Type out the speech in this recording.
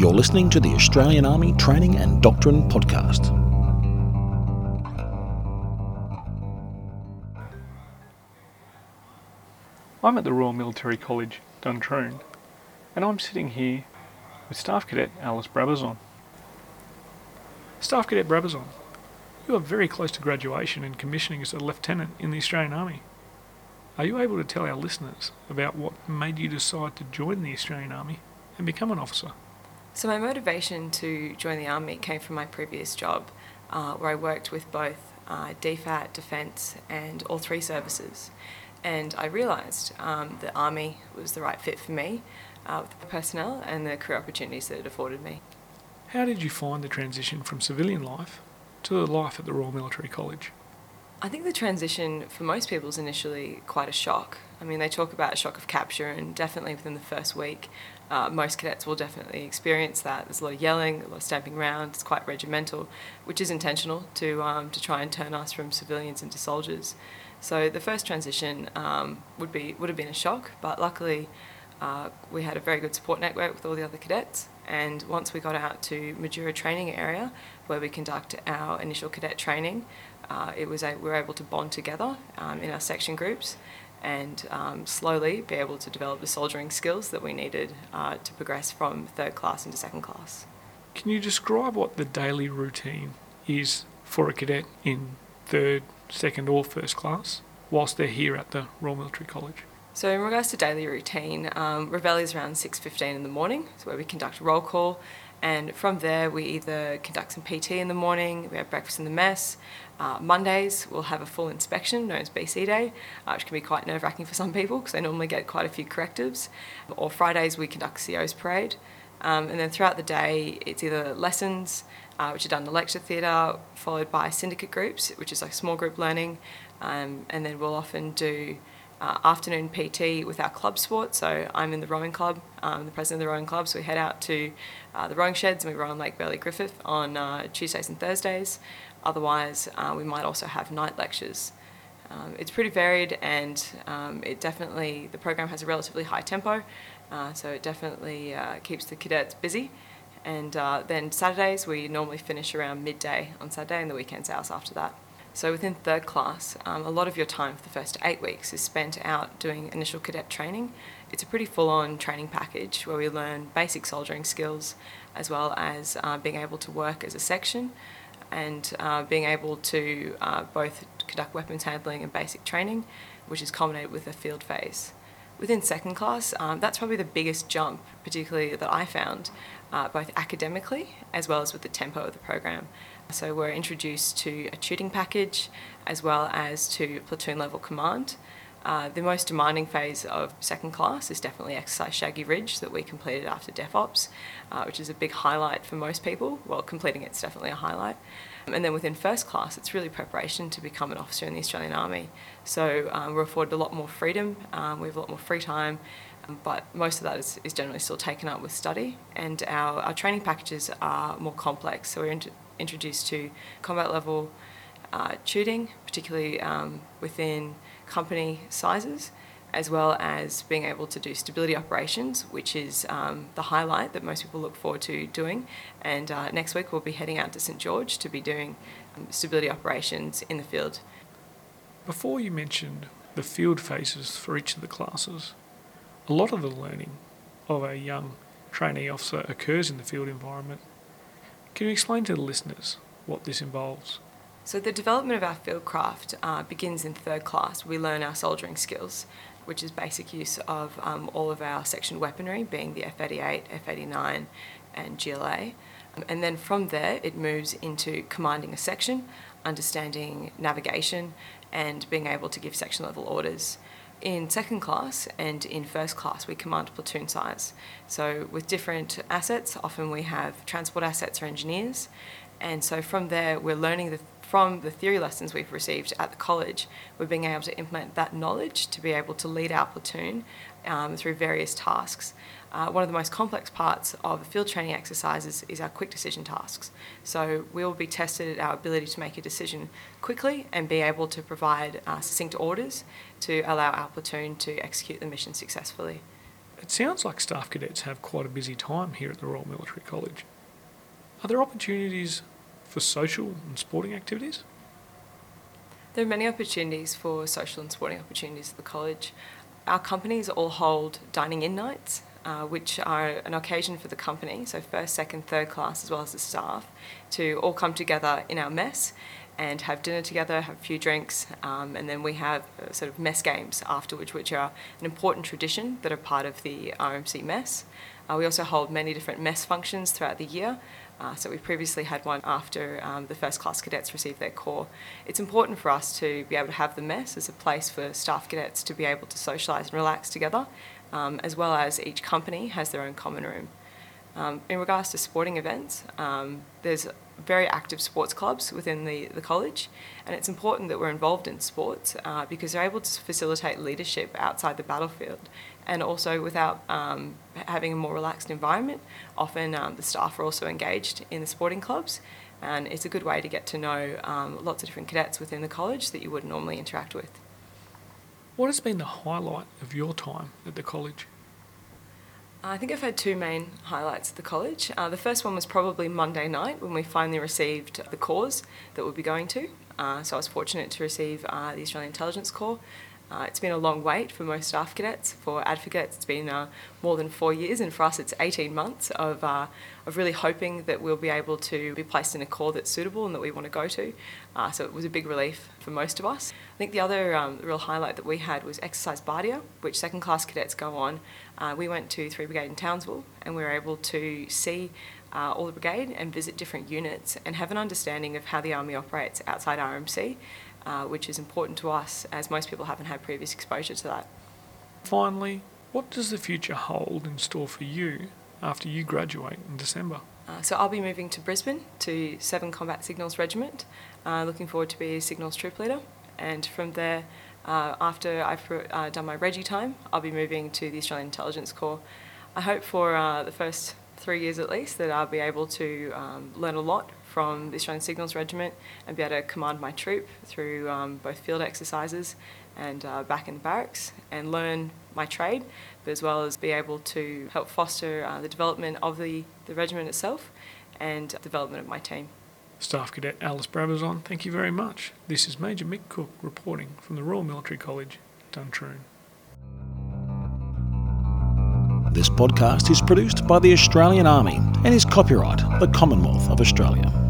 You're listening to the Australian Army Training and Doctrine Podcast. I'm at the Royal Military College, Duntroon, and I'm sitting here with Staff Cadet Alice Brabazon. Staff Cadet Brabazon, you are very close to graduation and commissioning as a lieutenant in the Australian Army. Are you able to tell our listeners about what made you decide to join the Australian Army and become an officer? So, my motivation to join the Army came from my previous job, uh, where I worked with both uh, DFAT, Defence, and all three services. And I realised um, the Army was the right fit for me, uh, with the personnel and the career opportunities that it afforded me. How did you find the transition from civilian life to the life at the Royal Military College? I think the transition for most people is initially quite a shock. I mean, they talk about a shock of capture, and definitely within the first week, uh, most cadets will definitely experience that. There's a lot of yelling, a lot of stamping around. It's quite regimental, which is intentional to um, to try and turn us from civilians into soldiers. So the first transition um, would be would have been a shock, but luckily. Uh, we had a very good support network with all the other cadets, and once we got out to Majura training area, where we conduct our initial cadet training, uh, it was a, we were able to bond together um, in our section groups and um, slowly be able to develop the soldiering skills that we needed uh, to progress from third class into second class. Can you describe what the daily routine is for a cadet in third, second, or first class whilst they're here at the Royal Military College? So in regards to daily routine, um, Reveille is around 6.15 in the morning, so where we conduct roll call, and from there we either conduct some PT in the morning, we have breakfast in the mess, uh, Mondays we'll have a full inspection known as BC Day, uh, which can be quite nerve wracking for some people because they normally get quite a few correctives. Or Fridays we conduct CO's parade. Um, and then throughout the day it's either lessons, uh, which are done in the lecture theatre, followed by syndicate groups, which is like small group learning. Um, and then we'll often do uh, afternoon PT with our club sport. So I'm in the rowing club, I'm the president of the rowing club. So we head out to uh, the rowing sheds and we row on Lake Burley Griffin on uh, Tuesdays and Thursdays. Otherwise, uh, we might also have night lectures. Um, it's pretty varied and um, it definitely, the program has a relatively high tempo, uh, so it definitely uh, keeps the cadets busy. And then Saturdays, we normally finish around midday on Saturday and the weekends hours after that. So within third class, um, a lot of your time for the first eight weeks is spent out doing initial cadet training. It's a pretty full-on training package where we learn basic soldiering skills as well as uh, being able to work as a section and uh, being able to uh, both conduct weapons handling and basic training, which is culminated with a field phase. Within second class, um, that's probably the biggest jump, particularly that I found, uh, both academically as well as with the tempo of the program. So we're introduced to a tutoring package as well as to platoon level command. Uh, the most demanding phase of second class is definitely exercise Shaggy Ridge that we completed after DevOps, uh, which is a big highlight for most people. Well, completing it's definitely a highlight. And then within first class, it's really preparation to become an officer in the Australian Army. So um, we're afforded a lot more freedom, um, we have a lot more free time, um, but most of that is, is generally still taken up with study. And our, our training packages are more complex. So we're introduced to combat level uh, tutoring, particularly um, within company sizes, as well as being able to do stability operations, which is um, the highlight that most people look forward to doing. And uh, next week we'll be heading out to St George to be doing um, stability operations in the field. Before you mentioned the field phases for each of the classes, a lot of the learning of a young trainee officer occurs in the field environment. Can you explain to the listeners what this involves? So the development of our field craft uh, begins in third class. We learn our soldiering skills, which is basic use of um, all of our section weaponry, being the F88, F89, and GLA. Um, and then from there, it moves into commanding a section, understanding navigation, and being able to give section level orders. In second class and in first class, we command platoon size. So, with different assets, often we have transport assets or engineers, and so from there, we're learning the from the theory lessons we've received at the college, we're being able to implement that knowledge to be able to lead our platoon um, through various tasks. Uh, one of the most complex parts of the field training exercises is our quick decision tasks. So we will be tested at our ability to make a decision quickly and be able to provide uh, succinct orders to allow our platoon to execute the mission successfully. It sounds like staff cadets have quite a busy time here at the Royal Military College. Are there opportunities for social and sporting activities? There are many opportunities for social and sporting opportunities at the college. Our companies all hold dining in nights, uh, which are an occasion for the company, so first, second, third class, as well as the staff, to all come together in our mess and have dinner together, have a few drinks, um, and then we have uh, sort of mess games afterwards, which are an important tradition that are part of the RMC mess. Uh, we also hold many different mess functions throughout the year. Uh, so we previously had one after um, the first class cadets received their corps. It's important for us to be able to have the mess as a place for staff cadets to be able to socialise and relax together, um, as well as each company has their own common room. Um, in regards to sporting events, um, there's very active sports clubs within the, the college, and it's important that we're involved in sports uh, because they're able to facilitate leadership outside the battlefield and also without um, having a more relaxed environment. Often um, the staff are also engaged in the sporting clubs, and it's a good way to get to know um, lots of different cadets within the college that you wouldn't normally interact with. What has been the highlight of your time at the college? I think I've had two main highlights at the college. Uh, the first one was probably Monday night when we finally received the corps that we'll be going to. Uh, so I was fortunate to receive uh, the Australian Intelligence Corps. Uh, it's been a long wait for most staff cadets. For advocates, it's been uh, more than four years, and for us, it's 18 months of, uh, of really hoping that we'll be able to be placed in a corps that's suitable and that we want to go to. Uh, so it was a big relief for most of us. I think the other um, real highlight that we had was Exercise Bardia, which second class cadets go on. Uh, we went to 3 Brigade in Townsville, and we were able to see uh, all the brigade and visit different units and have an understanding of how the Army operates outside RMC uh, which is important to us as most people haven't had previous exposure to that. Finally, what does the future hold in store for you after you graduate in December? Uh, so I'll be moving to Brisbane to 7 Combat Signals Regiment, uh, looking forward to be a signals troop leader. And from there, uh, after I've uh, done my Regi time, I'll be moving to the Australian Intelligence Corps. I hope for uh, the first three years at least that I'll be able to um, learn a lot from the Australian Signals Regiment and be able to command my troop through um, both field exercises and uh, back in the barracks and learn my trade, but as well as be able to help foster uh, the development of the, the regiment itself and development of my team. Staff Cadet Alice Brabazon, thank you very much. This is Major Mick Cook reporting from the Royal Military College, Duntroon. This podcast is produced by the Australian Army and is copyright the Commonwealth of Australia.